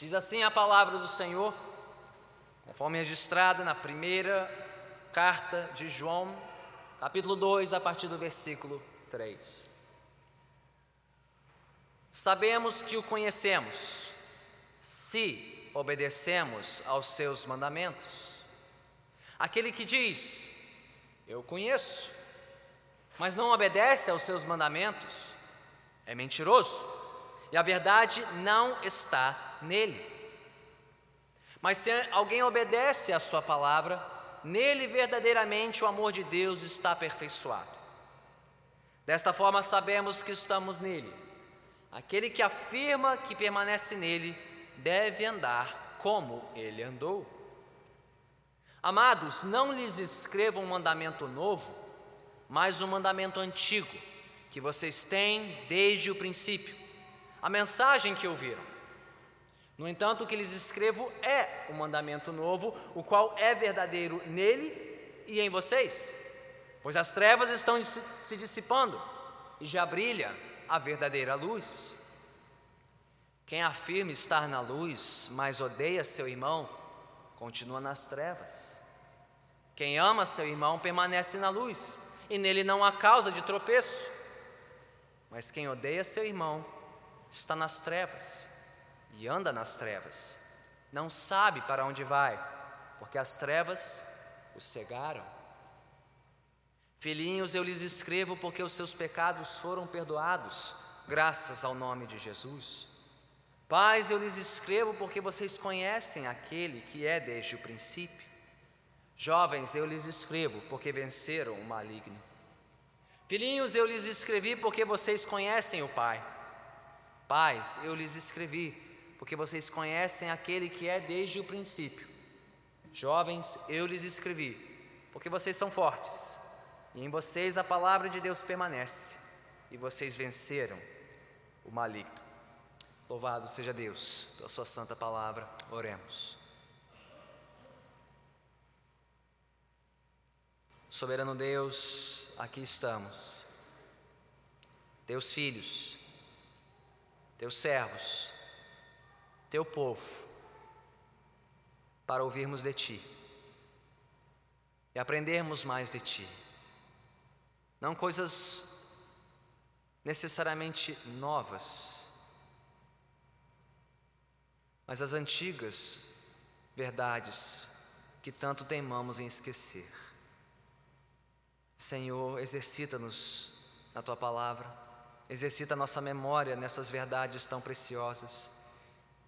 Diz assim a palavra do Senhor, conforme registrada na primeira carta de João, capítulo 2, a partir do versículo 3. Sabemos que o conhecemos, se obedecemos aos seus mandamentos. Aquele que diz, Eu conheço, mas não obedece aos seus mandamentos, é mentiroso, e a verdade não está nele. Mas se alguém obedece à sua palavra, nele verdadeiramente o amor de Deus está aperfeiçoado. Desta forma sabemos que estamos nele. Aquele que afirma que permanece nele deve andar como ele andou. Amados, não lhes escrevo um mandamento novo, mas um mandamento antigo, que vocês têm desde o princípio, a mensagem que ouviram. No entanto, o que lhes escrevo é o um mandamento novo, o qual é verdadeiro nele e em vocês, pois as trevas estão se dissipando e já brilha a verdadeira luz. Quem afirma estar na luz, mas odeia seu irmão, continua nas trevas. Quem ama seu irmão permanece na luz, e nele não há causa de tropeço. Mas quem odeia seu irmão está nas trevas e anda nas trevas, não sabe para onde vai, porque as trevas o cegaram. Filhinhos, eu lhes escrevo porque os seus pecados foram perdoados, graças ao nome de Jesus. Pais, eu lhes escrevo porque vocês conhecem aquele que é desde o princípio. Jovens, eu lhes escrevo porque venceram o maligno. Filhinhos, eu lhes escrevi porque vocês conhecem o Pai. Pais, eu lhes escrevi porque vocês conhecem aquele que é desde o princípio. Jovens, eu lhes escrevi porque vocês são fortes e em vocês a palavra de Deus permanece e vocês venceram o maligno. Louvado seja Deus pela Sua santa palavra. Oremos. Soberano Deus, aqui estamos, Teus filhos, Teus servos, Teu povo, para ouvirmos de Ti e aprendermos mais de Ti. Não coisas necessariamente novas, mas as antigas verdades que tanto teimamos em esquecer. Senhor, exercita-nos na tua palavra, exercita a nossa memória nessas verdades tão preciosas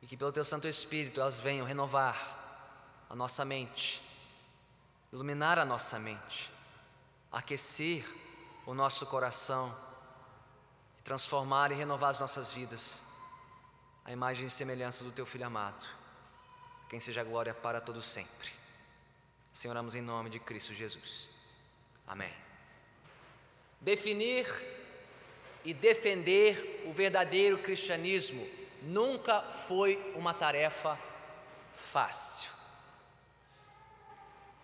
e que pelo teu Santo Espírito elas venham renovar a nossa mente, iluminar a nossa mente, aquecer o nosso coração, transformar e renovar as nossas vidas a imagem e semelhança do teu filho amado. Quem seja a glória para todo sempre. Senhor, oramos em nome de Cristo Jesus. Amém. Definir e defender o verdadeiro cristianismo nunca foi uma tarefa fácil.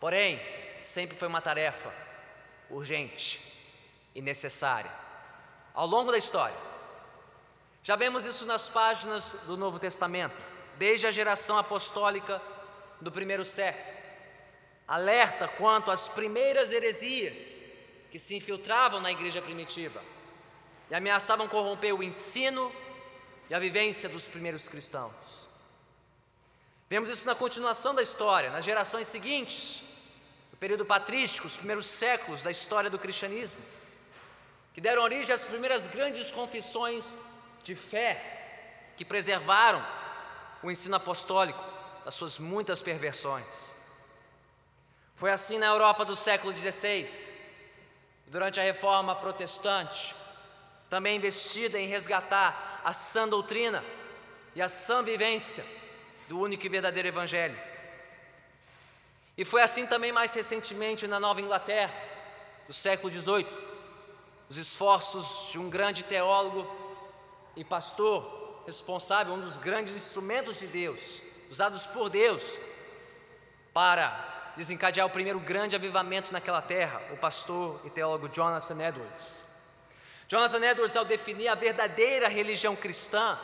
Porém, sempre foi uma tarefa urgente e necessária. Ao longo da história, já vemos isso nas páginas do Novo Testamento, desde a geração apostólica do primeiro século. Alerta quanto às primeiras heresias que se infiltravam na igreja primitiva e ameaçavam corromper o ensino e a vivência dos primeiros cristãos. Vemos isso na continuação da história, nas gerações seguintes, no período patrístico, os primeiros séculos da história do cristianismo, que deram origem às primeiras grandes confissões de fé que preservaram o ensino apostólico das suas muitas perversões. Foi assim na Europa do século XVI, durante a reforma protestante, também investida em resgatar a sã doutrina e a sã vivência do único e verdadeiro Evangelho. E foi assim também mais recentemente na Nova Inglaterra, do século XVIII, os esforços de um grande teólogo e pastor responsável, um dos grandes instrumentos de Deus, usados por Deus para desencadear o primeiro grande avivamento naquela terra, o pastor e teólogo Jonathan Edwards. Jonathan Edwards, ao definir a verdadeira religião cristã,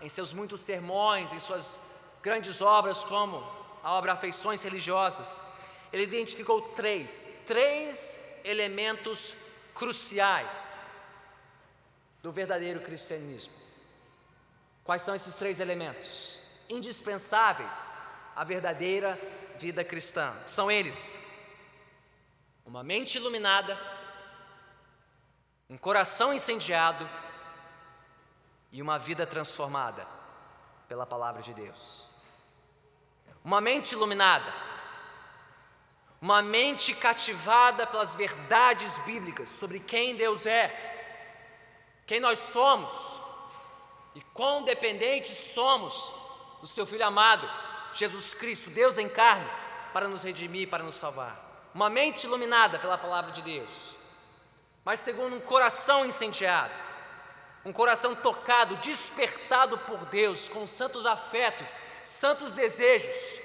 em seus muitos sermões, em suas grandes obras como a obra Afeições Religiosas, ele identificou três, três elementos cruciais do verdadeiro cristianismo. Quais são esses três elementos? Indispensáveis à verdadeira vida cristã. São eles: uma mente iluminada, um coração incendiado e uma vida transformada pela palavra de Deus. Uma mente iluminada, uma mente cativada pelas verdades bíblicas sobre quem Deus é, quem nós somos e quão dependentes somos do Seu Filho amado, Jesus Cristo, Deus em carne, para nos redimir, para nos salvar. Uma mente iluminada pela palavra de Deus, mas segundo um coração incendiado, um coração tocado, despertado por Deus, com santos afetos, santos desejos,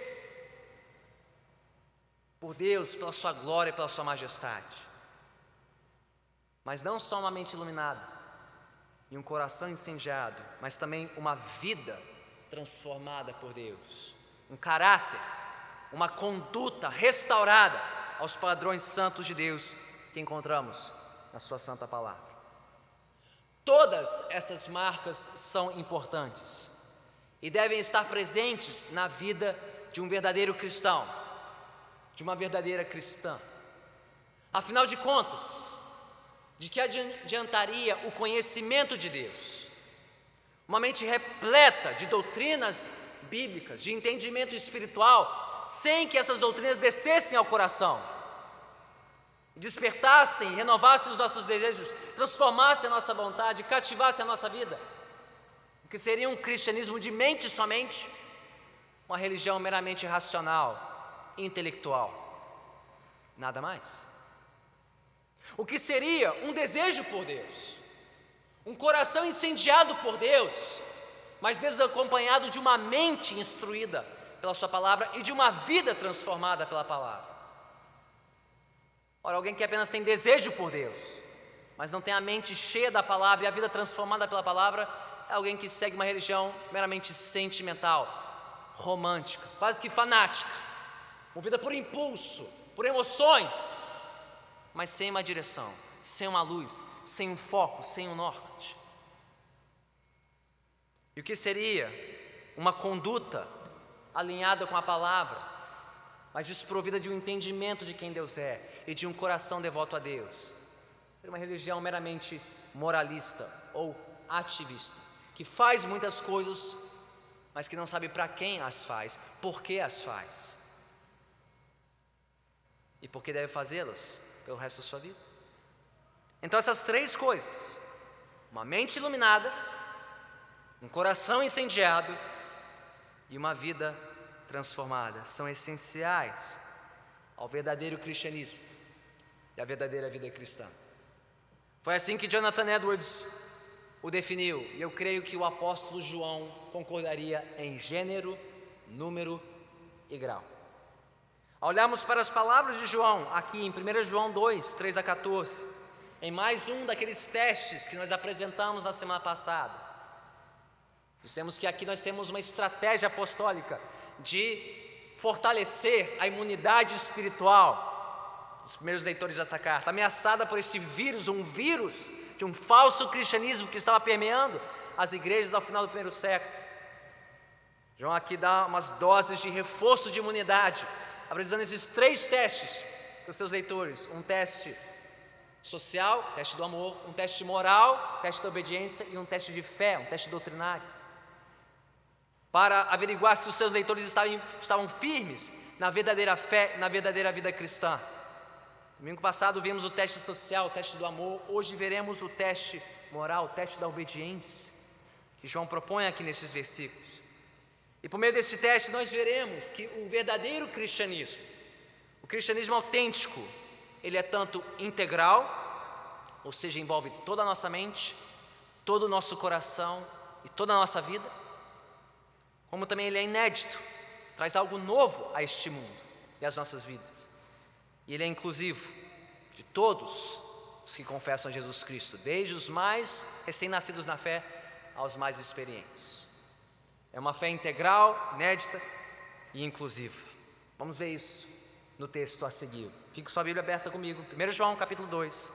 por Deus, pela Sua glória e pela Sua majestade. Mas não só uma mente iluminada e um coração incendiado, mas também uma vida transformada por Deus, um caráter, uma conduta restaurada aos padrões santos de Deus que encontramos Sua Santa Palavra. Todas essas marcas são importantes e devem estar presentes na vida de um verdadeiro cristão de uma verdadeira cristã. Afinal de contas, de que adiantaria o conhecimento de Deus? Uma mente repleta de doutrinas bíblicas, de entendimento espiritual, sem que essas doutrinas descessem ao coração, despertassem, renovassem os nossos desejos, transformassem a nossa vontade, cativassem a nossa vida. O que seria um cristianismo de mente somente, uma religião meramente racional, intelectual. Nada mais. O que seria um desejo por Deus, um coração incendiado por Deus, mas desacompanhado de uma mente instruída pela Sua palavra e de uma vida transformada pela palavra. Ora, alguém que apenas tem desejo por Deus, mas não tem a mente cheia da palavra e a vida transformada pela palavra, é alguém que segue uma religião meramente sentimental, romântica, quase que fanática movida por impulso, por emoções, mas sem uma direção, sem uma luz, sem um foco, sem um norte. E o que seria uma conduta alinhada com a palavra, mas desprovida de um entendimento de quem Deus é e de um coração devoto a Deus? Seria uma religião meramente moralista ou ativista, que faz muitas coisas, mas que não sabe para quem as faz, por que as faz e por que deve fazê-las pelo resto da sua vida. Então, essas três coisas: uma mente iluminada, um coração incendiado e uma vida transformada são essenciais ao verdadeiro cristianismo e à verdadeira vida cristã. Foi assim que Jonathan Edwards o definiu, e eu creio que o apóstolo João concordaria em gênero, número e grau. Ao olharmos para as palavras de João, aqui em 1 João 2, 3 a 14, em mais um daqueles testes que nós apresentamos na semana passada, dissemos que aqui nós temos uma estratégia apostólica de fortalecer a imunidade espiritual dos primeiros leitores dessa carta, ameaçada por este vírus, um vírus de um falso cristianismo que estava permeando as igrejas ao final do primeiro século. João aqui dá umas doses de reforço de imunidade apresentando esses três testes para os seus leitores: um teste social, teste do amor, um teste moral, teste da obediência e um teste de fé, um teste doutrinário. Para averiguar se os seus leitores estavam, estavam firmes na verdadeira fé, na verdadeira vida cristã. Domingo passado vimos o teste social, o teste do amor, hoje veremos o teste moral, o teste da obediência, que João propõe aqui nesses versículos. E por meio desse teste nós veremos que o verdadeiro cristianismo, o cristianismo autêntico, ele é tanto integral, ou seja, envolve toda a nossa mente, todo o nosso coração e toda a nossa vida, como também ele é inédito, traz algo novo a este mundo e às nossas vidas. E ele é inclusivo de todos os que confessam Jesus Cristo, desde os mais recém-nascidos na fé aos mais experientes. É uma fé integral, inédita e inclusiva. Vamos ver isso no texto a seguir. Fique sua Bíblia aberta comigo. 1 João capítulo 2.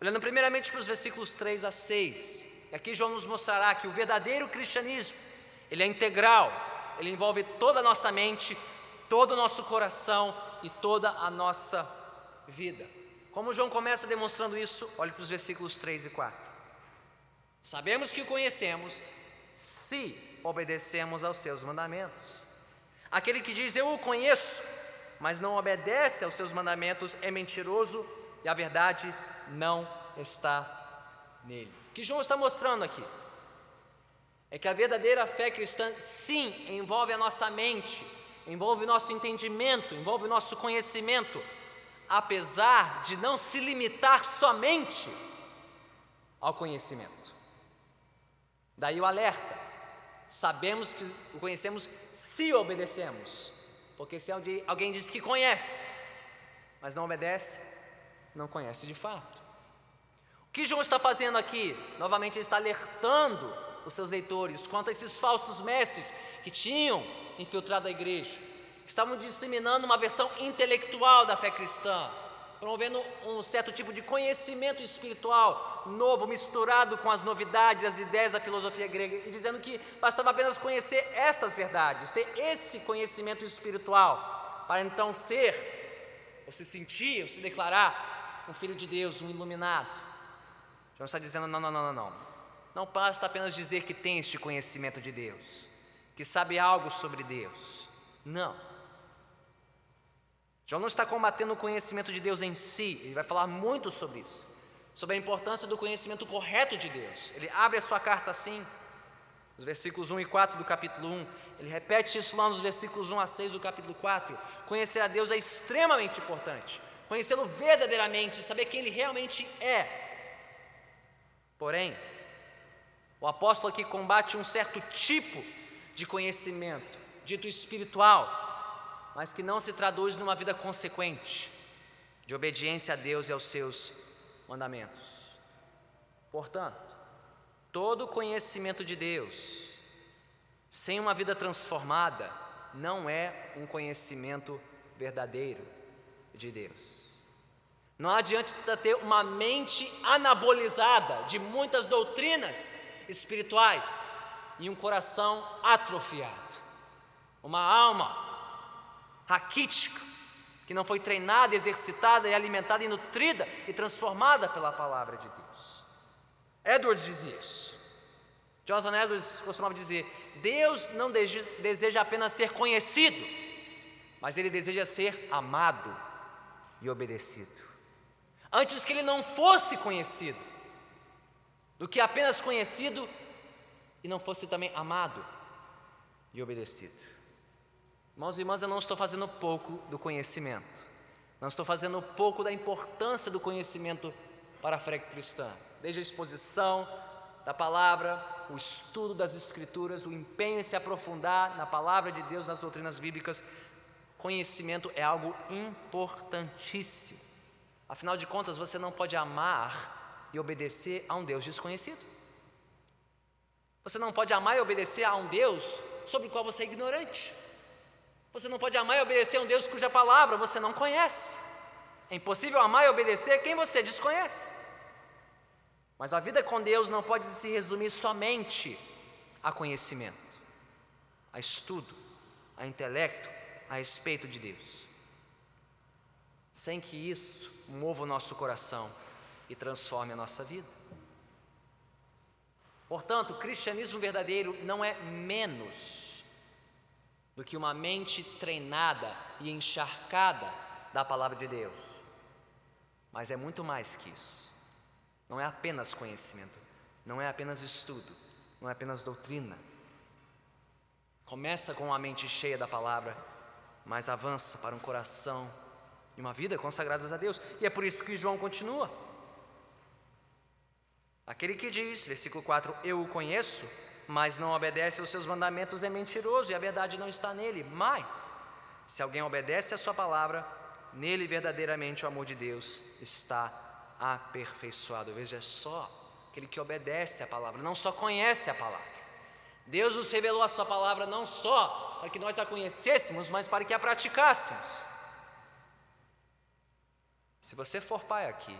Olhando primeiramente para os versículos 3 a 6. E aqui João nos mostrará que o verdadeiro cristianismo, ele é integral, ele envolve toda a nossa mente, todo o nosso coração e toda a nossa vida. Como João começa demonstrando isso, olhe para os versículos 3 e 4. Sabemos que o conhecemos se obedecemos aos seus mandamentos. Aquele que diz eu o conheço, mas não obedece aos seus mandamentos é mentiroso e a verdade não está nele. O que João está mostrando aqui é que a verdadeira fé cristã, sim, envolve a nossa mente, envolve o nosso entendimento, envolve o nosso conhecimento, apesar de não se limitar somente ao conhecimento. Daí o alerta. Sabemos que o conhecemos se obedecemos. Porque se alguém diz que conhece, mas não obedece, não conhece de fato. O que João está fazendo aqui? Novamente, ele está alertando os seus leitores quanto a esses falsos mestres que tinham infiltrado a igreja, estavam disseminando uma versão intelectual da fé cristã, promovendo um certo tipo de conhecimento espiritual novo, misturado com as novidades, as ideias da filosofia grega, e dizendo que bastava apenas conhecer essas verdades, ter esse conhecimento espiritual, para então ser, ou se sentir, ou se declarar um filho de Deus, um iluminado. João está dizendo: não, não, não, não, não. Não basta apenas dizer que tem este conhecimento de Deus, que sabe algo sobre Deus. Não. João não está combatendo o conhecimento de Deus em si, ele vai falar muito sobre isso, sobre a importância do conhecimento correto de Deus. Ele abre a sua carta assim, nos versículos 1 e 4 do capítulo 1, ele repete isso lá nos versículos 1 a 6 do capítulo 4. Conhecer a Deus é extremamente importante, conhecê-lo verdadeiramente, saber quem ele realmente é. Porém, o apóstolo aqui combate um certo tipo de conhecimento, dito espiritual, mas que não se traduz numa vida consequente de obediência a Deus e aos seus mandamentos. Portanto, todo conhecimento de Deus, sem uma vida transformada, não é um conhecimento verdadeiro de Deus. Não adianta ter uma mente anabolizada de muitas doutrinas espirituais e um coração atrofiado, uma alma raquítica, que não foi treinada, exercitada e alimentada e nutrida e transformada pela palavra de Deus. Edwards diz isso. Jonathan Edwards costumava dizer: Deus não deseja apenas ser conhecido, mas Ele deseja ser amado e obedecido. Antes que Ele não fosse conhecido, do que apenas conhecido e não fosse também amado e obedecido. Irmãos e irmãs, eu não estou fazendo pouco do conhecimento, não estou fazendo pouco da importância do conhecimento para a fé cristã, desde a exposição da palavra, o estudo das Escrituras, o empenho em se aprofundar na palavra de Deus, nas doutrinas bíblicas. Conhecimento é algo importantíssimo. Afinal de contas, você não pode amar e obedecer a um Deus desconhecido. Você não pode amar e obedecer a um Deus sobre o qual você é ignorante. Você não pode amar e obedecer a um Deus cuja palavra você não conhece. É impossível amar e obedecer quem você desconhece. Mas a vida com Deus não pode se resumir somente a conhecimento, a estudo, a intelecto a respeito de Deus. Sem que isso mova o nosso coração e transforme a nossa vida. Portanto, o cristianismo verdadeiro não é menos do que uma mente treinada e encharcada da palavra de Deus. Mas é muito mais que isso. Não é apenas conhecimento, não é apenas estudo, não é apenas doutrina. Começa com a mente cheia da palavra, mas avança para um coração e uma vida consagradas a Deus. E é por isso que João continua. Aquele que diz, versículo 4, eu o conheço, mas não obedece aos seus mandamentos é mentiroso e a verdade não está nele. Mas, se alguém obedece a sua palavra, nele verdadeiramente o amor de Deus está aperfeiçoado. Veja só, aquele que obedece a palavra, não só conhece a palavra, Deus nos revelou a Sua palavra não só para que nós a conhecêssemos, mas para que a praticássemos. Se você for pai aqui,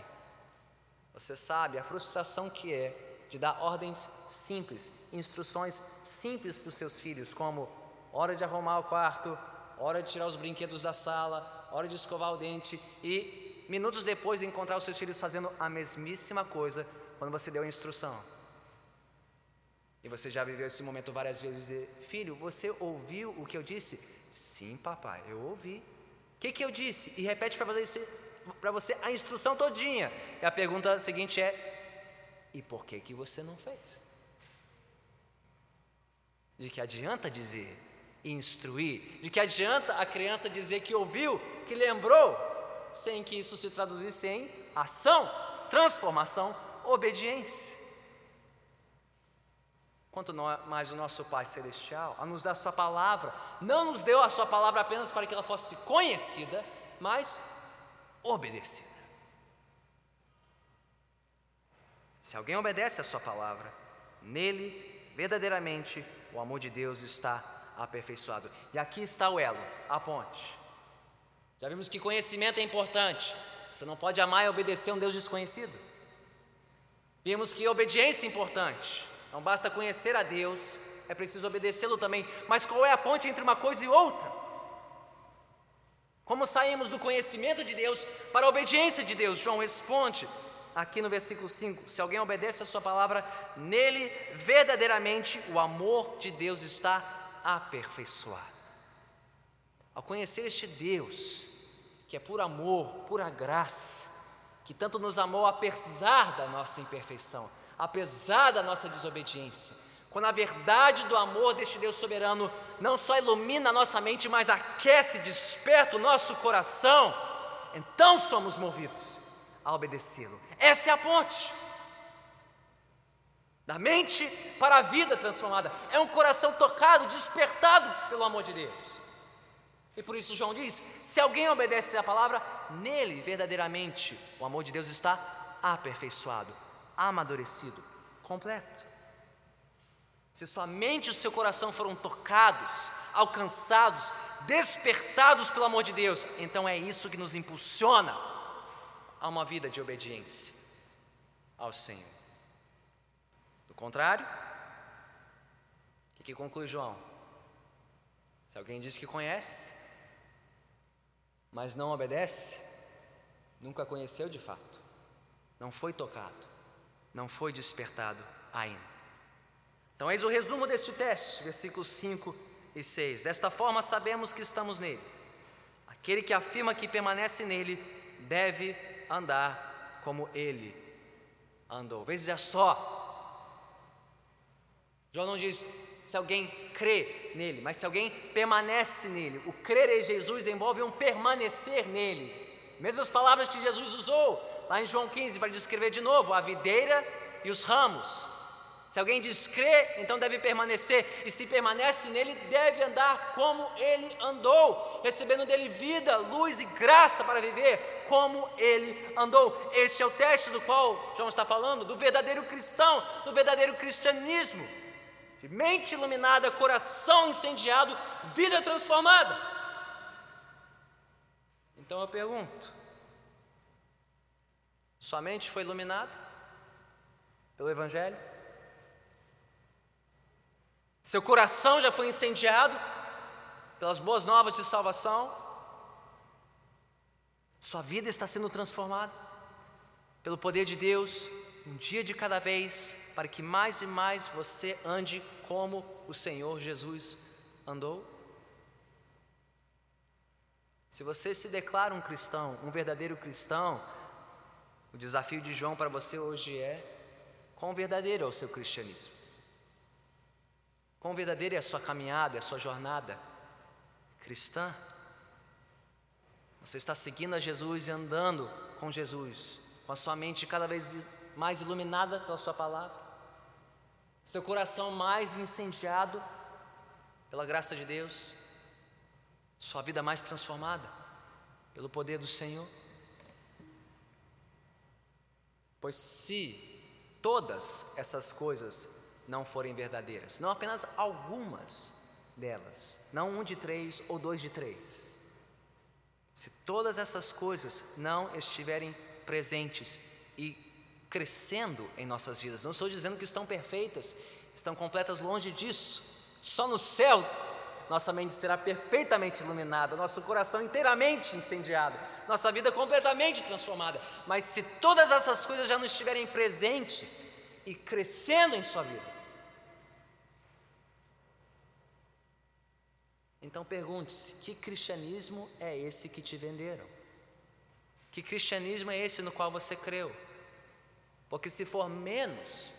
você sabe a frustração que é de dar ordens simples, instruções simples para os seus filhos, como hora de arrumar o quarto, hora de tirar os brinquedos da sala, hora de escovar o dente e minutos depois de encontrar os seus filhos fazendo a mesmíssima coisa quando você deu a instrução. E você já viveu esse momento várias vezes e filho, você ouviu o que eu disse? Sim, papai, eu ouvi. O que, que eu disse? E repete para você, você a instrução todinha. E a pergunta seguinte é: e por que que você não fez? De que adianta dizer instruir? De que adianta a criança dizer que ouviu, que lembrou, sem que isso se traduzisse em ação, transformação, obediência? quanto mais o nosso Pai Celestial, a nos dar Sua palavra, não nos deu a Sua palavra apenas para que ela fosse conhecida, mas obedecida. Se alguém obedece a Sua palavra, nele, verdadeiramente, o amor de Deus está aperfeiçoado. E aqui está o elo, a ponte. Já vimos que conhecimento é importante. Você não pode amar e obedecer um Deus desconhecido. Vimos que obediência é importante. Não basta conhecer a Deus, é preciso obedecê-lo também. Mas qual é a ponte entre uma coisa e outra? Como saímos do conhecimento de Deus para a obediência de Deus? João responde aqui no versículo 5: Se alguém obedece a Sua palavra, nele verdadeiramente o amor de Deus está aperfeiçoado. Ao conhecer este Deus, que é por amor, pura graça, que tanto nos amou apesar da nossa imperfeição, apesar da nossa desobediência. Quando a verdade do amor deste Deus soberano não só ilumina a nossa mente, mas aquece, desperta o nosso coração, então somos movidos a obedecê-lo. Essa é a ponte. Da mente para a vida transformada. É um coração tocado, despertado pelo amor de Deus. E por isso João diz: se alguém obedece a palavra, nele verdadeiramente o amor de Deus está aperfeiçoado amadurecido, completo. Se somente o seu coração foram tocados, alcançados, despertados pelo amor de Deus, então é isso que nos impulsiona a uma vida de obediência ao Senhor. Do contrário, o que conclui João? Se alguém diz que conhece, mas não obedece, nunca conheceu de fato, não foi tocado não foi despertado ainda. Então, eis o resumo deste teste, versículos 5 e 6. Desta forma, sabemos que estamos nele. Aquele que afirma que permanece nele deve andar como ele andou. Veja só. João não diz se alguém crê nele, mas se alguém permanece nele. O crer em Jesus envolve um permanecer nele. Mesmas palavras que Jesus usou lá em João 15, para descrever de novo a videira e os ramos. Se alguém diz crer, então deve permanecer, e se permanece nele, deve andar como ele andou, recebendo dele vida, luz e graça para viver como ele andou. Este é o teste do qual João está falando, do verdadeiro cristão, do verdadeiro cristianismo. De mente iluminada, coração incendiado, vida transformada. Então eu pergunto: sua mente foi iluminada pelo Evangelho? Seu coração já foi incendiado pelas boas novas de salvação? Sua vida está sendo transformada pelo poder de Deus, um dia de cada vez, para que mais e mais você ande como o Senhor Jesus andou? Se você se declara um cristão, um verdadeiro cristão, o desafio de João para você hoje é: quão verdadeiro é o seu cristianismo? Quão verdadeira é a sua caminhada, é a sua jornada cristã? Você está seguindo a Jesus e andando com Jesus, com a sua mente cada vez mais iluminada pela Sua palavra, seu coração mais incendiado pela graça de Deus, sua vida mais transformada pelo poder do Senhor. Pois se todas essas coisas não forem verdadeiras, não apenas algumas delas, não um de três ou dois de três. Se todas essas coisas não estiverem presentes e crescendo em nossas vidas, não estou dizendo que estão perfeitas, estão completas longe disso, só no céu nossa mente será perfeitamente iluminada, nosso coração inteiramente incendiado, nossa vida completamente transformada. Mas se todas essas coisas já não estiverem presentes e crescendo em sua vida, então pergunte-se: que cristianismo é esse que te venderam? Que cristianismo é esse no qual você creu? Porque se for menos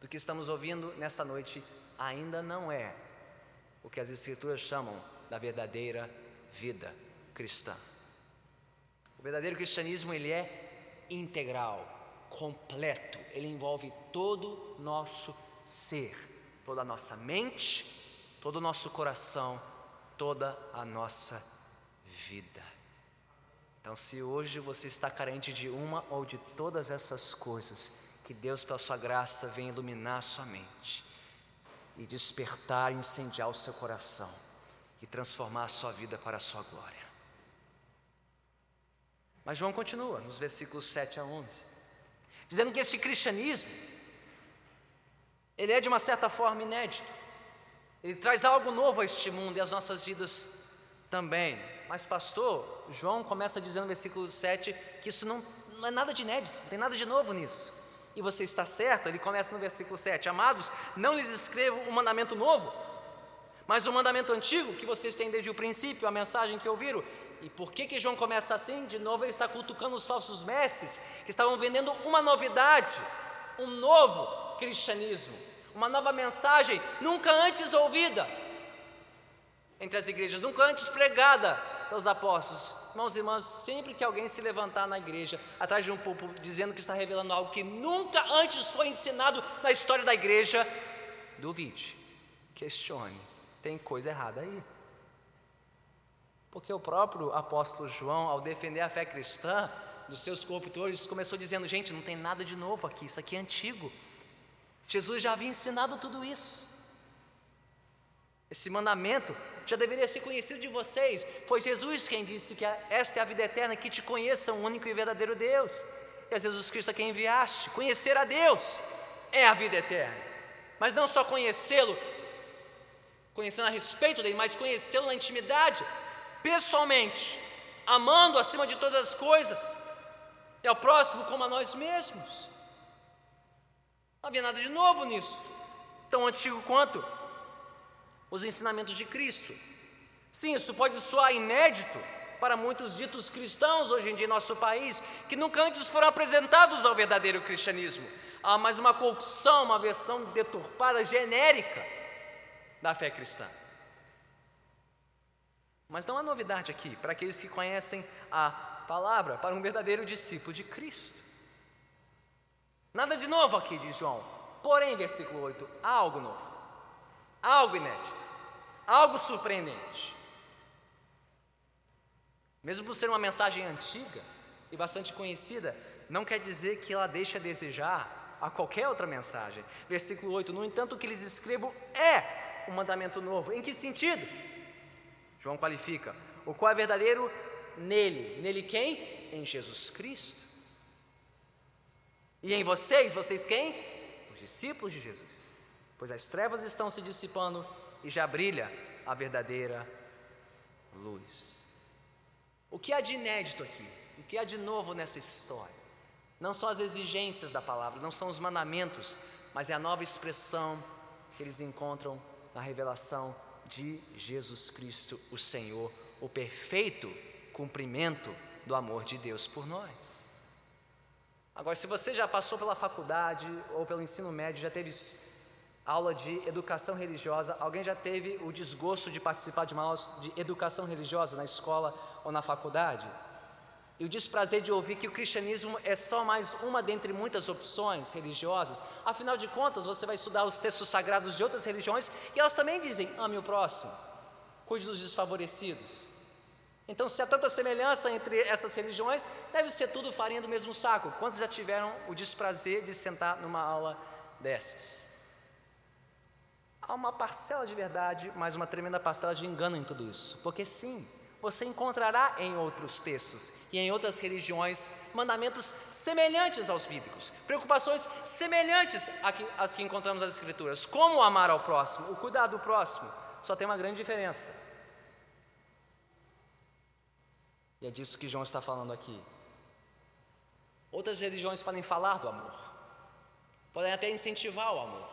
do que estamos ouvindo nessa noite, ainda não é o que as Escrituras chamam da verdadeira vida cristã. O verdadeiro cristianismo ele é integral, completo, ele envolve todo nosso ser, toda a nossa mente, todo o nosso coração, toda a nossa vida. Então, se hoje você está carente de uma ou de todas essas coisas, que Deus, pela sua graça, venha iluminar a sua mente e despertar, incendiar o seu coração e transformar a sua vida para a sua glória. Mas João continua nos versículos 7 a 11, dizendo que esse cristianismo, ele é de uma certa forma inédito, ele traz algo novo a este mundo e às nossas vidas também. Mas, pastor, João começa dizendo no versículo 7 que isso não, não é nada de inédito, não tem nada de novo nisso. E você está certo, ele começa no versículo 7: Amados, não lhes escrevo um mandamento novo, mas o um mandamento antigo que vocês têm desde o princípio, a mensagem que ouviram. E por que, que João começa assim? De novo, ele está cutucando os falsos mestres que estavam vendendo uma novidade, um novo cristianismo, uma nova mensagem nunca antes ouvida entre as igrejas, nunca antes pregada pelos apóstolos. Irmãos e irmãs, sempre que alguém se levantar na igreja, atrás de um púlpito, dizendo que está revelando algo que nunca antes foi ensinado na história da igreja, duvide, questione, tem coisa errada aí. Porque o próprio apóstolo João, ao defender a fé cristã, dos seus corruptores, começou dizendo: gente, não tem nada de novo aqui, isso aqui é antigo. Jesus já havia ensinado tudo isso. Esse mandamento já deveria ser conhecido de vocês. Foi Jesus quem disse que esta é a vida eterna, que te conheça o único e verdadeiro Deus. E é Jesus Cristo a quem enviaste. Conhecer a Deus é a vida eterna. Mas não só conhecê-lo, conhecendo a respeito dele, mas conhecê-lo na intimidade, pessoalmente, amando acima de todas as coisas, e ao próximo como a nós mesmos. Não havia nada de novo nisso, tão antigo quanto os ensinamentos de Cristo. Sim, isso pode soar inédito para muitos ditos cristãos hoje em dia em nosso país, que nunca antes foram apresentados ao verdadeiro cristianismo. Há mais uma corrupção, uma versão deturpada, genérica da fé cristã. Mas não há novidade aqui para aqueles que conhecem a palavra, para um verdadeiro discípulo de Cristo. Nada de novo aqui, diz João. Porém, versículo 8, há algo novo algo inédito, algo surpreendente. Mesmo por ser uma mensagem antiga e bastante conhecida, não quer dizer que ela deixe a desejar a qualquer outra mensagem. Versículo 8: No entanto, o que lhes escrevo é um mandamento novo. Em que sentido? João qualifica: o qual é verdadeiro nele. Nele quem? Em Jesus Cristo. E em vocês, vocês quem? Os discípulos de Jesus pois as trevas estão se dissipando e já brilha a verdadeira luz. O que há de inédito aqui? O que há de novo nessa história? Não são as exigências da palavra, não são os mandamentos, mas é a nova expressão que eles encontram na revelação de Jesus Cristo, o Senhor, o perfeito cumprimento do amor de Deus por nós. Agora, se você já passou pela faculdade ou pelo ensino médio, já teve aula de educação religiosa. Alguém já teve o desgosto de participar de uma aula de educação religiosa na escola ou na faculdade? E o desprazer de ouvir que o cristianismo é só mais uma dentre muitas opções religiosas. Afinal de contas, você vai estudar os textos sagrados de outras religiões e elas também dizem: ame o próximo, cuide dos desfavorecidos. Então, se há tanta semelhança entre essas religiões, deve ser tudo farinha do mesmo saco. Quantos já tiveram o desprazer de sentar numa aula dessas? há uma parcela de verdade, mas uma tremenda parcela de engano em tudo isso. Porque sim, você encontrará em outros textos e em outras religiões mandamentos semelhantes aos bíblicos, preocupações semelhantes às que encontramos nas Escrituras. Como amar ao próximo, o cuidar do próximo, só tem uma grande diferença. E é disso que João está falando aqui. Outras religiões podem falar do amor, podem até incentivar o amor,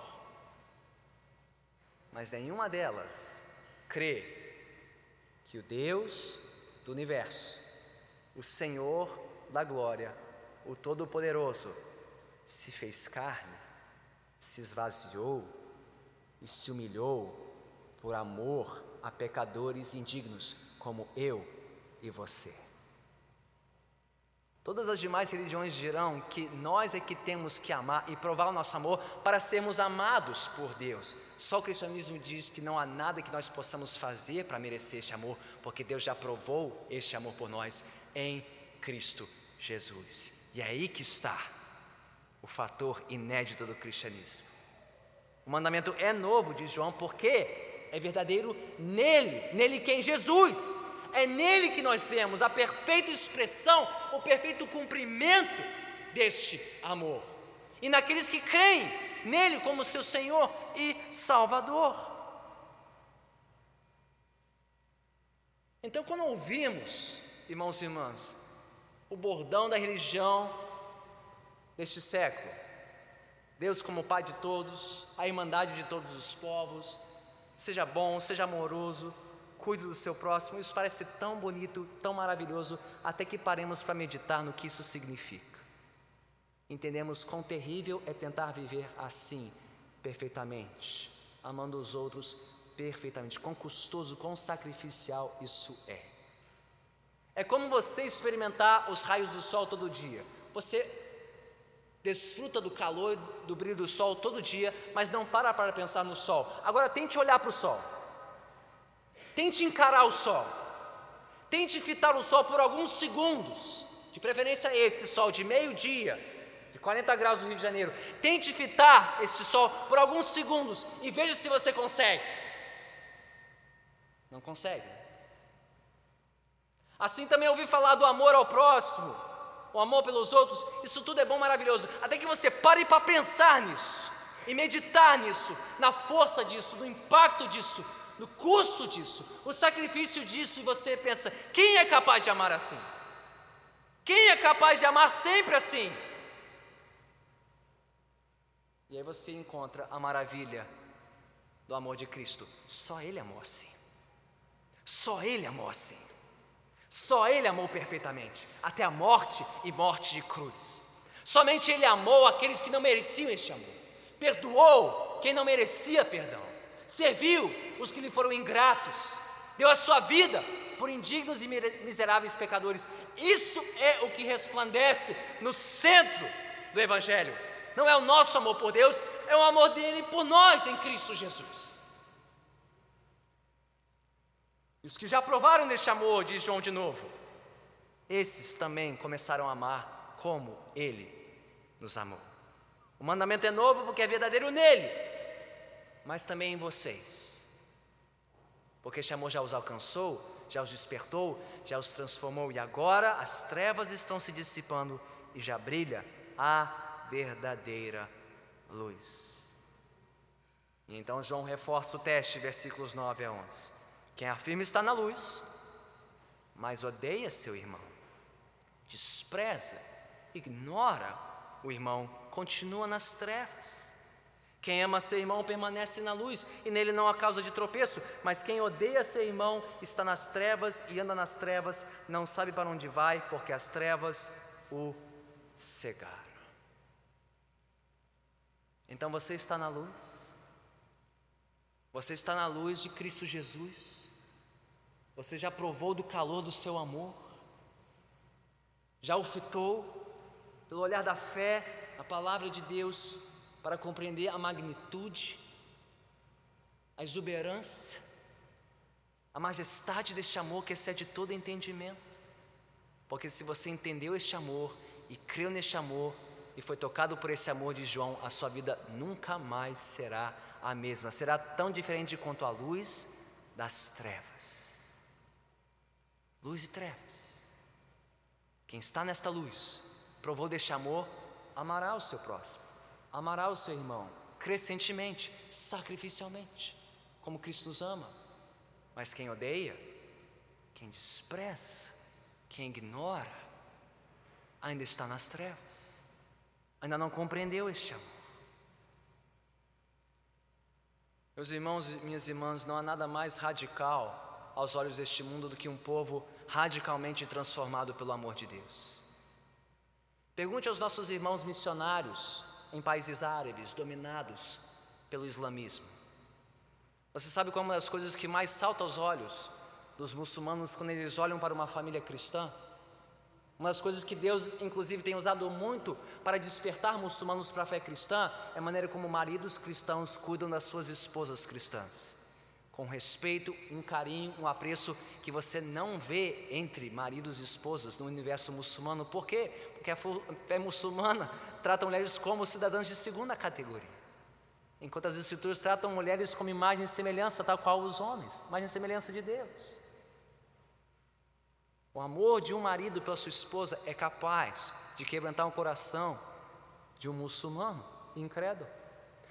mas nenhuma delas crê que o Deus do universo, o Senhor da glória, o Todo-Poderoso, se fez carne, se esvaziou e se humilhou por amor a pecadores indignos como eu e você. Todas as demais religiões dirão que nós é que temos que amar e provar o nosso amor para sermos amados por Deus. Só o cristianismo diz que não há nada que nós possamos fazer para merecer este amor, porque Deus já provou este amor por nós em Cristo Jesus. E é aí que está o fator inédito do cristianismo. O mandamento é novo, diz João, porque é verdadeiro nele, nele quem? Jesus. É nele que nós vemos a perfeita expressão, o perfeito cumprimento deste amor. E naqueles que creem nele como seu Senhor e Salvador. Então, quando ouvimos, irmãos e irmãs, o bordão da religião deste século, Deus como Pai de todos, a irmandade de todos os povos, seja bom, seja amoroso, cuide do seu próximo. Isso parece tão bonito, tão maravilhoso, até que paremos para meditar no que isso significa. Entendemos quão terrível é tentar viver assim, perfeitamente, amando os outros perfeitamente, quão custoso, quão sacrificial isso é. É como você experimentar os raios do sol todo dia. Você desfruta do calor, do brilho do sol todo dia, mas não para para pensar no sol. Agora tente olhar para o sol. Tente encarar o sol. Tente fitar o sol por alguns segundos. De preferência esse sol de meio-dia, de 40 graus no Rio de Janeiro. Tente fitar esse sol por alguns segundos e veja se você consegue. Não consegue. Assim também ouvi falar do amor ao próximo, o amor pelos outros. Isso tudo é bom, maravilhoso. Até que você pare para pensar nisso e meditar nisso, na força disso, no impacto disso, no custo disso, o sacrifício disso, e você pensa: quem é capaz de amar assim? Quem é capaz de amar sempre assim? E aí você encontra a maravilha do amor de Cristo. Só Ele amou assim. Só Ele amou assim. Só Ele amou perfeitamente, até a morte e morte de cruz. Somente Ele amou aqueles que não mereciam este amor. Perdoou quem não merecia perdão serviu os que lhe foram ingratos, deu a sua vida por indignos e miseráveis pecadores. Isso é o que resplandece no centro do Evangelho. Não é o nosso amor por Deus, é o amor dele por nós em Cristo Jesus. E os que já provaram deste amor, diz João de novo, esses também começaram a amar como ele nos amou. O mandamento é novo porque é verdadeiro nele, mas também em vocês. Porque este amor já os alcançou, já os despertou, já os transformou, e agora as trevas estão se dissipando e já brilha a verdadeira luz. E então João reforça o teste, versículos 9 a 11. Quem afirma está na luz, mas odeia seu irmão, despreza, ignora o irmão, continua nas trevas. Quem ama seu irmão permanece na luz e nele não há causa de tropeço, mas quem odeia seu irmão está nas trevas e anda nas trevas, não sabe para onde vai, porque as trevas o cegaram. Então você está na luz? Você está na luz de Cristo Jesus? Você já provou do calor do seu amor? Já o fitou pelo olhar da fé, a palavra de Deus para compreender a magnitude, a exuberância, a majestade deste amor que excede todo entendimento. Porque se você entendeu este amor e creu neste amor e foi tocado por esse amor de João, a sua vida nunca mais será a mesma, será tão diferente quanto a luz das trevas. Luz e trevas. Quem está nesta luz, provou deste amor, amará o seu próximo, amará o seu irmão, crescentemente, sacrificialmente, como Cristo nos ama. Mas quem odeia, quem despreza, quem ignora, ainda está nas trevas, ainda não compreendeu este amor. Meus irmãos e minhas irmãs, não há nada mais radical aos olhos deste mundo do que um povo radicalmente transformado pelo amor de Deus. Pergunte aos nossos irmãos missionários em países árabes dominados pelo islamismo. Você sabe qual é uma das coisas que mais salta aos olhos dos muçulmanos quando eles olham para uma família cristã? Uma das coisas que Deus, inclusive, tem usado muito para despertar muçulmanos para a fé cristã é a maneira como maridos cristãos cuidam das suas esposas cristãs. Com respeito, um carinho, um apreço que você não vê entre maridos e esposas no universo muçulmano. Por quê? Porque a fé muçulmana trata mulheres como cidadãs de segunda categoria. Enquanto as escrituras tratam mulheres como imagem e semelhança, tal qual os homens, imagem e semelhança de Deus. O amor de um marido pela sua esposa é capaz de quebrantar o coração de um muçulmano incrédulo.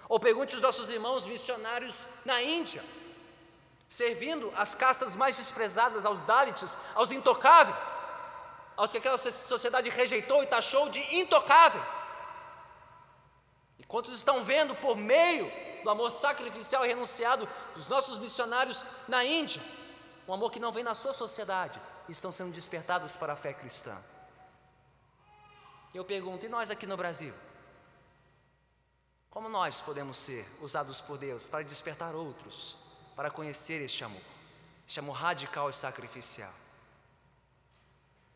Ou pergunte aos nossos irmãos missionários na Índia, servindo as castas mais desprezadas, aos Dalits, aos intocáveis, aos que aquela sociedade rejeitou e taxou de intocáveis. E quantos estão vendo por meio do amor sacrificial e renunciado dos nossos missionários na Índia, um amor que não vem na sua sociedade, estão sendo despertados para a fé cristã. Eu pergunto, e nós aqui no Brasil? Como nós podemos ser usados por Deus para despertar outros, para conhecer este amor, este amor radical e sacrificial?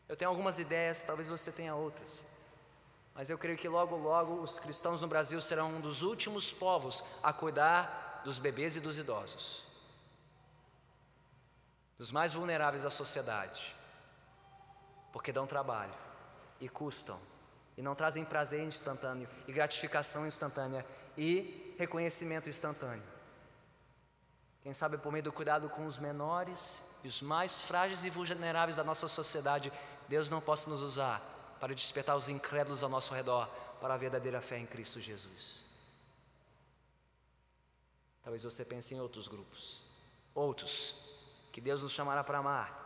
Eu tenho algumas ideias, talvez você tenha outras, mas eu creio que logo, logo os cristãos no Brasil serão um dos últimos povos a cuidar dos bebês e dos idosos dos mais vulneráveis da sociedade, porque dão trabalho e custam, e não trazem prazer instantâneo, e gratificação instantânea, e reconhecimento instantâneo. Quem sabe por meio do cuidado com os menores e os mais frágeis e vulneráveis da nossa sociedade, Deus não possa nos usar para despertar os incrédulos ao nosso redor para a verdadeira fé em Cristo Jesus. Talvez você pense em outros grupos, outros que Deus nos chamará para amar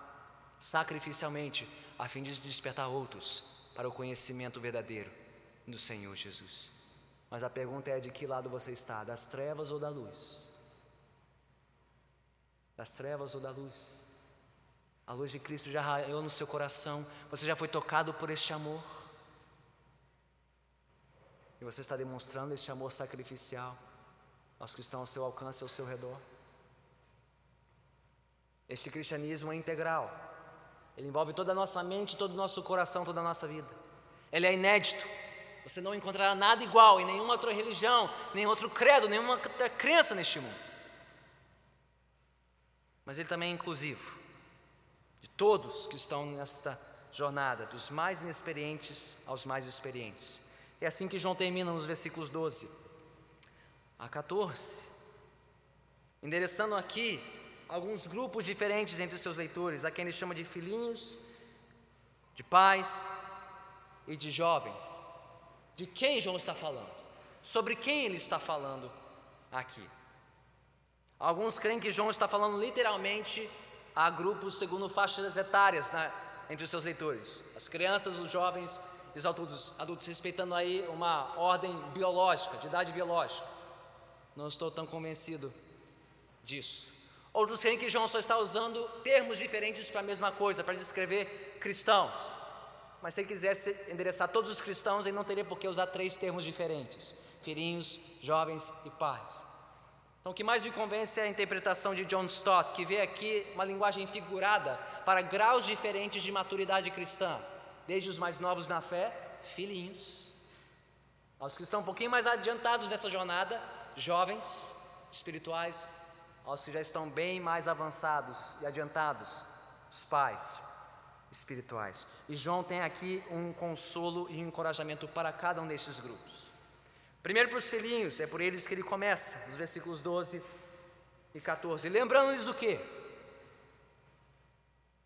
sacrificialmente, a fim de despertar outros para o conhecimento verdadeiro do Senhor Jesus. Mas a pergunta é: de que lado você está? Das trevas ou da luz? Das trevas ou da luz? A luz de Cristo já raiou no seu coração, você já foi tocado por este amor. E você está demonstrando este amor sacrificial aos que estão ao seu alcance, ao seu redor. Este cristianismo é integral. Ele envolve toda a nossa mente, todo o nosso coração, toda a nossa vida. Ele é inédito. Você não encontrará nada igual em nenhuma outra religião, nem outro credo, nenhuma outra crença neste mundo. Mas ele também é inclusivo. De todos que estão nesta jornada, dos mais inexperientes aos mais experientes. É assim que João termina nos versículos 12 a 14, endereçando aqui alguns grupos diferentes entre seus leitores, a quem ele chama de filhinhos, de pais e de jovens. De quem João está falando? Sobre quem ele está falando aqui? Alguns creem que João está falando literalmente a grupos segundo faixas etárias né, entre os seus leitores, as crianças, os jovens e os adultos, adultos, respeitando aí uma ordem biológica, de idade biológica. Não estou tão convencido disso. Outros creem que João só está usando termos diferentes para a mesma coisa, para descrever cristãos. Mas se ele quisesse endereçar todos os cristãos, ele não teria por que usar três termos diferentes: filhinhos, jovens e pais. Então, o que mais me convence é a interpretação de John Stott, que vê aqui uma linguagem figurada para graus diferentes de maturidade cristã, desde os mais novos na fé, filhinhos, aos que estão um pouquinho mais adiantados nessa jornada, jovens espirituais, aos que já estão bem mais avançados e adiantados, os pais espirituais. E João tem aqui um consolo e um encorajamento para cada um desses grupos. Primeiro para os filhinhos, é por eles que ele começa, nos versículos 12 e 14. Lembrando-lhes do quê?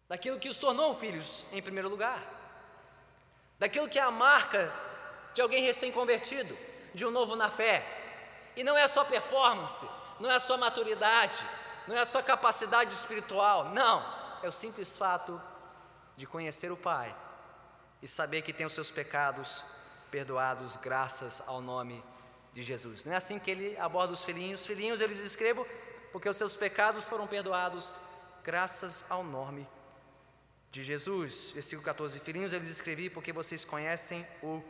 Daquilo que os tornou filhos em primeiro lugar, daquilo que é a marca de alguém recém-convertido, de um novo na fé. E não é só performance, não é só maturidade, não é só capacidade espiritual, não, é o simples fato de conhecer o Pai e saber que tem os seus pecados perdoados graças ao nome de Jesus. Não é assim que ele aborda os filhinhos. Filhinhos, eles escrevam porque os seus pecados foram perdoados graças ao nome de Jesus. Versículo 14: Filhinhos, eles escrevi porque vocês conhecem o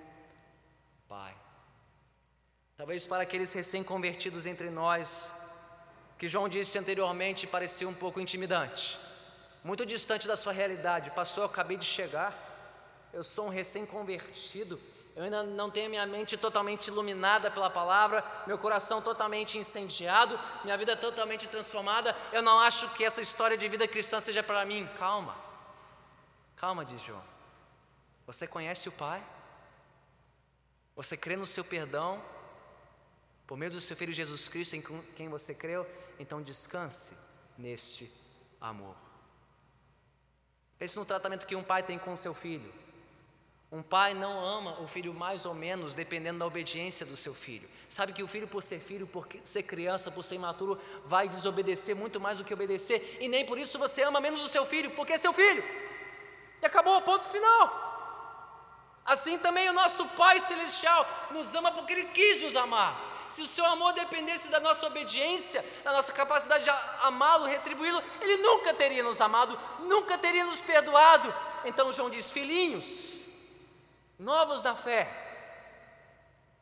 Pai. Talvez para aqueles recém-convertidos entre nós, que João disse anteriormente parecia um pouco intimidante, muito distante da sua realidade. Pastor, eu acabei de chegar, eu sou um recém-convertido, eu ainda não tenho minha mente totalmente iluminada pela palavra, meu coração totalmente incendiado, minha vida totalmente transformada. Eu não acho que essa história de vida cristã seja para mim. Calma, calma, diz João. Você conhece o Pai? Você crê no seu perdão? Por meio do seu Filho Jesus Cristo, em quem você creu? Então descanse neste amor. Pense no tratamento que um pai tem com seu filho. Um pai não ama o filho mais ou menos dependendo da obediência do seu filho. Sabe que o filho, por ser filho, por ser criança, por ser imaturo, vai desobedecer muito mais do que obedecer, e nem por isso você ama menos o seu filho, porque é seu filho. E acabou o ponto final. Assim também o nosso Pai Celestial nos ama porque Ele quis nos amar. Se o seu amor dependesse da nossa obediência, da nossa capacidade de amá-lo, retribuí-lo, Ele nunca teria nos amado, nunca teria nos perdoado. Então João diz: Filhinhos, novos na fé,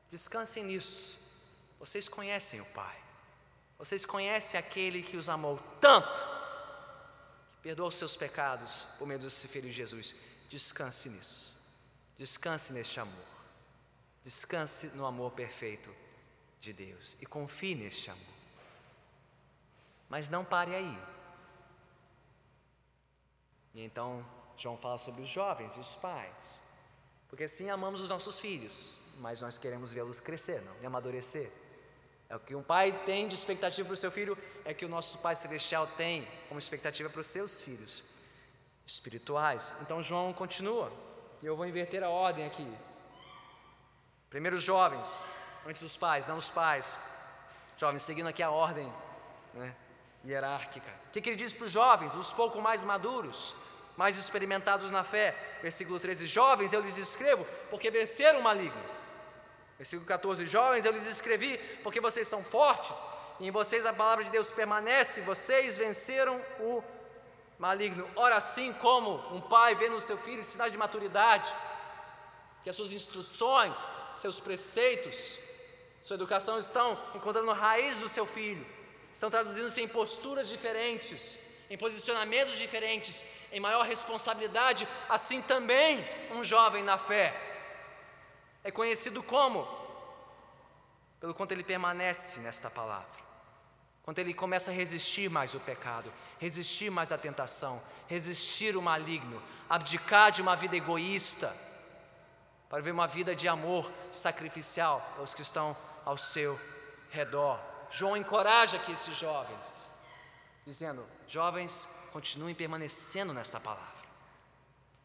descansem nisso. Vocês conhecem o Pai, vocês conhecem aquele que os amou tanto, que perdoou os seus pecados por meio seu Filho Jesus. Descanse nisso, descanse neste amor, descanse no amor perfeito de Deus e confie neste amor. Mas não pare aí. E então João fala sobre os jovens e os pais. Porque sim, amamos os nossos filhos, mas nós queremos vê-los crescer, não, e amadurecer. É o que um pai tem de expectativa para o seu filho, é que o nosso Pai Celestial tem como expectativa para os seus filhos espirituais. Então João continua, e eu vou inverter a ordem aqui. Primeiro os jovens, antes dos pais, não os pais. Jovens, seguindo aqui a ordem né, hierárquica. O que, que ele diz para os jovens, os pouco mais maduros? Mais experimentados na fé. Versículo 13: Jovens, eu lhes escrevo porque venceram o maligno. Versículo 14: Jovens, eu lhes escrevi porque vocês são fortes e em vocês a palavra de Deus permanece, vocês venceram o maligno. Ora, assim como um pai vê no seu filho sinais de maturidade, que as suas instruções, seus preceitos, sua educação estão encontrando raiz do seu filho, estão traduzindo-se em posturas diferentes, em posicionamentos diferentes, em maior responsabilidade, assim também um jovem na fé é conhecido como? Pelo quanto ele permanece nesta palavra, quando ele começa a resistir mais o pecado, resistir mais a tentação, resistir o maligno, abdicar de uma vida egoísta, para ver uma vida de amor sacrificial para os que estão ao seu redor. João encoraja aqui esses jovens, dizendo: Jovens, continuem permanecendo nesta palavra,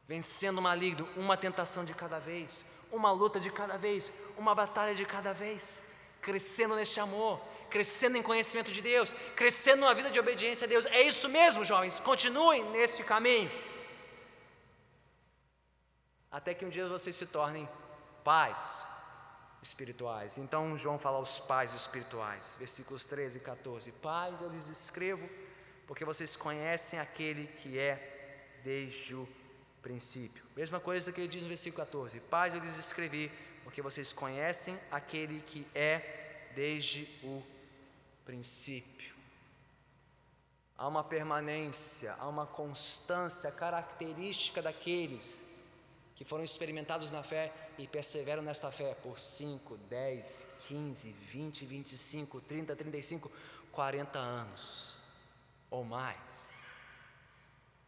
vencendo o maligno, uma tentação de cada vez, uma luta de cada vez, uma batalha de cada vez, crescendo neste amor, crescendo em conhecimento de Deus, crescendo numa vida de obediência a Deus. É isso mesmo, jovens, continuem neste caminho. Até que um dia vocês se tornem pais espirituais. Então João fala aos pais espirituais, versículos 13 e 14: Pais, eu lhes escrevo porque vocês conhecem aquele que é desde o princípio. Mesma coisa que ele diz no versículo 14: Paz eu lhes escrevi, porque vocês conhecem aquele que é desde o princípio. Há uma permanência, há uma constância característica daqueles que foram experimentados na fé e perseveram nesta fé por 5, 10, 15, 20, 25, 30, 35, 40 anos ou mais.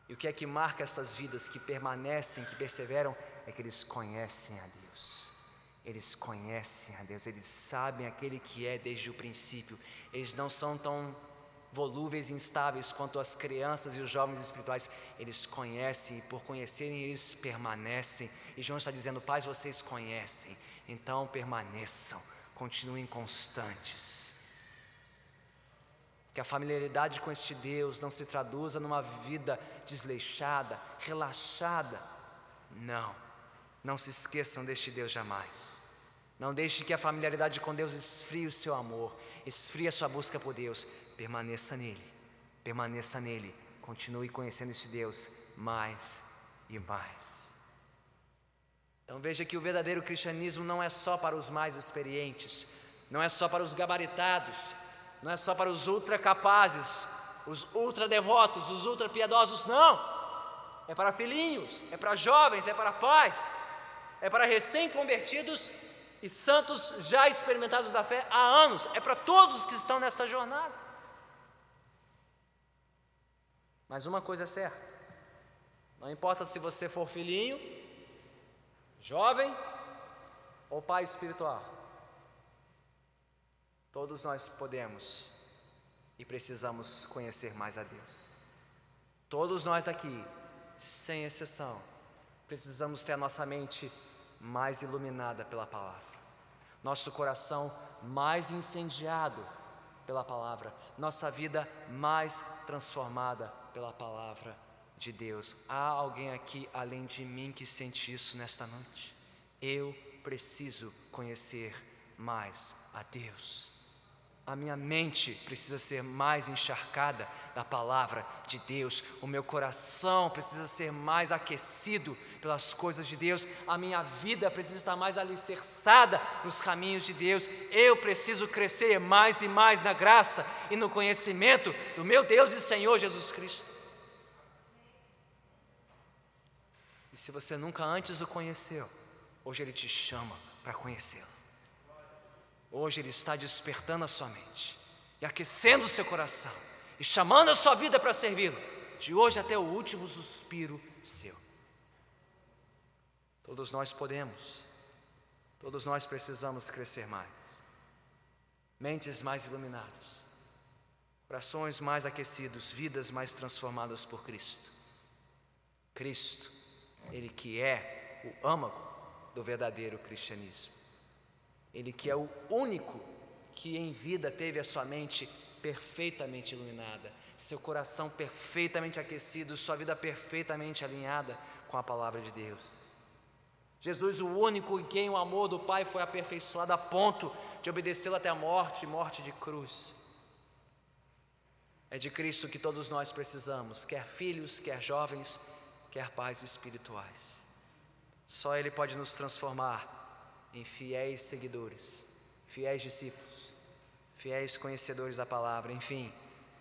E o que é que marca essas vidas que permanecem, que perseveram, é que eles conhecem a Deus. eles conhecem a Deus, eles sabem aquele que é desde o princípio. Eles não são tão volúveis e instáveis quanto as crianças e os jovens espirituais. Eles conhecem e por conhecerem eles permanecem. E João está dizendo: Pais, vocês conhecem, então permaneçam, continuem constantes. Que a familiaridade com este Deus não se traduza numa vida desleixada, relaxada. Não, não se esqueçam deste Deus jamais. Não deixe que a familiaridade com Deus esfrie o seu amor, esfrie a sua busca por Deus. Permaneça nele, permaneça nele. Continue conhecendo esse Deus mais e mais. Então veja que o verdadeiro cristianismo não é só para os mais experientes, não é só para os gabaritados, não é só para os ultra capazes, os ultra devotos, os ultra piedosos, não. É para filhinhos, é para jovens, é para pais, é para recém-convertidos e santos já experimentados da fé há anos, é para todos que estão nessa jornada. Mas uma coisa é certa: não importa se você for filhinho, jovem ou pai espiritual, todos nós podemos e precisamos conhecer mais a Deus. Todos nós aqui, sem exceção, precisamos ter a nossa mente mais iluminada pela palavra nosso coração mais incendiado pela palavra, nossa vida mais transformada pela palavra de Deus. Há alguém aqui além de mim que sente isso nesta noite? Eu preciso conhecer mais a Deus. A minha mente precisa ser mais encharcada da palavra de Deus, o meu coração precisa ser mais aquecido pelas coisas de Deus, a minha vida precisa estar mais alicerçada nos caminhos de Deus. Eu preciso crescer mais e mais na graça e no conhecimento do meu Deus e Senhor Jesus Cristo. E se você nunca antes o conheceu, hoje Ele te chama para conhecê-lo. Hoje Ele está despertando a sua mente e aquecendo o seu coração e chamando a sua vida para servi-lo, de hoje até o último suspiro seu. Todos nós podemos, todos nós precisamos crescer mais, mentes mais iluminadas, corações mais aquecidos, vidas mais transformadas por Cristo. Cristo, Ele que é o âmago do verdadeiro cristianismo. Ele que é o único que em vida teve a sua mente perfeitamente iluminada, seu coração perfeitamente aquecido, sua vida perfeitamente alinhada com a palavra de Deus. Jesus, o único em quem o amor do Pai foi aperfeiçoado a ponto de obedecê-lo até a morte morte de cruz. É de Cristo que todos nós precisamos, quer filhos, quer jovens, quer pais espirituais. Só Ele pode nos transformar em fiéis seguidores, fiéis discípulos, fiéis conhecedores da palavra, enfim,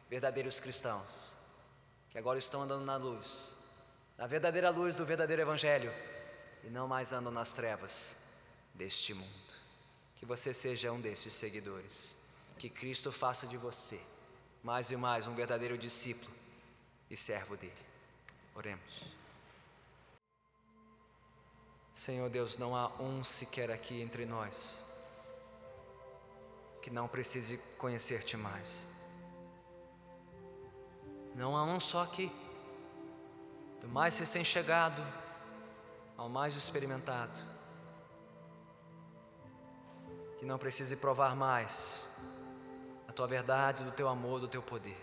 verdadeiros cristãos, que agora estão andando na luz, na verdadeira luz do verdadeiro Evangelho, e não mais andam nas trevas deste mundo. Que você seja um desses seguidores, que Cristo faça de você mais e mais um verdadeiro discípulo e servo dele. Oremos. Senhor Deus, não há um sequer aqui entre nós que não precise conhecer-te mais. Não há um só aqui, do mais recém-chegado ao mais experimentado, que não precise provar mais a tua verdade, do teu amor, do teu poder.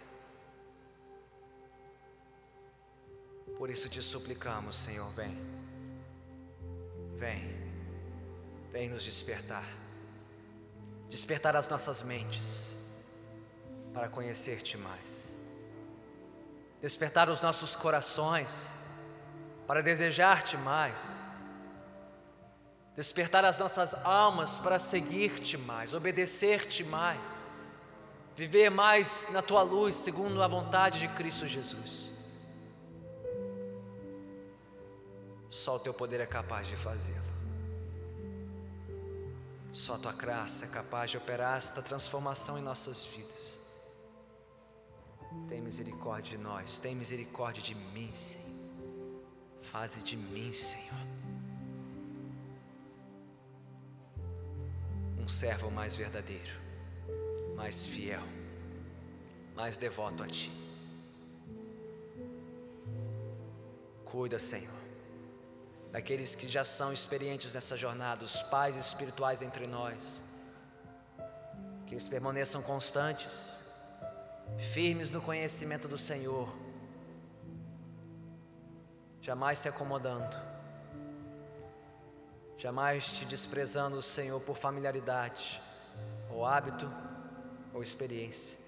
Por isso te suplicamos, Senhor, vem. Vem, vem nos despertar, despertar as nossas mentes para conhecer-te mais, despertar os nossos corações para desejar-te mais, despertar as nossas almas para seguir-te mais, obedecer-te mais, viver mais na tua luz, segundo a vontade de Cristo Jesus. Só o teu poder é capaz de fazê-lo. Só a tua graça é capaz de operar esta transformação em nossas vidas. Tem misericórdia de nós, tem misericórdia de mim, Senhor. Faze de mim, Senhor. servo mais verdadeiro, mais fiel, mais devoto a Ti. Cuida, Senhor, daqueles que já são experientes nessa jornada, os pais espirituais entre nós, que eles permaneçam constantes, firmes no conhecimento do Senhor, jamais se acomodando, jamais te desprezando, Senhor, por familiaridade, ou hábito, ou experiência,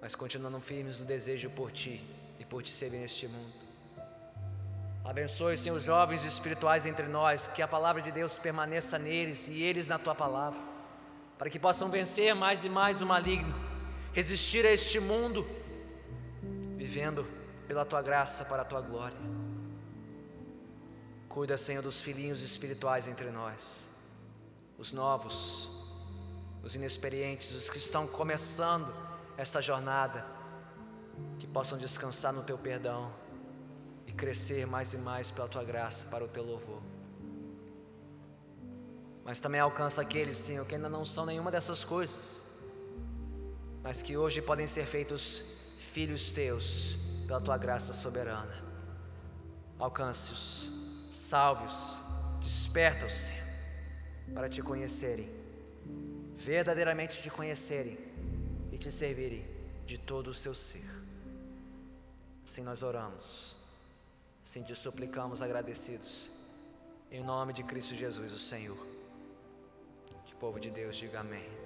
mas continuando firmes no desejo por Ti e por Te servir neste mundo. Abençoe, Senhor, os jovens espirituais entre nós, que a palavra de Deus permaneça neles e eles na Tua palavra, para que possam vencer mais e mais o maligno, resistir a este mundo, vivendo pela tua graça para a tua glória. Cuida, Senhor, dos filhinhos espirituais entre nós, os novos, os inexperientes, os que estão começando essa jornada, que possam descansar no teu perdão e crescer mais e mais pela tua graça para o teu louvor. Mas também alcança aqueles, Senhor, que ainda não são nenhuma dessas coisas, mas que hoje podem ser feitos filhos teus pela tua graça soberana. Alcance-os, salve-os, desperta-os para te conhecerem, verdadeiramente te conhecerem e te servirem de todo o seu ser. Assim nós oramos, assim te suplicamos agradecidos, em nome de Cristo Jesus, o Senhor. Que o povo de Deus diga amém.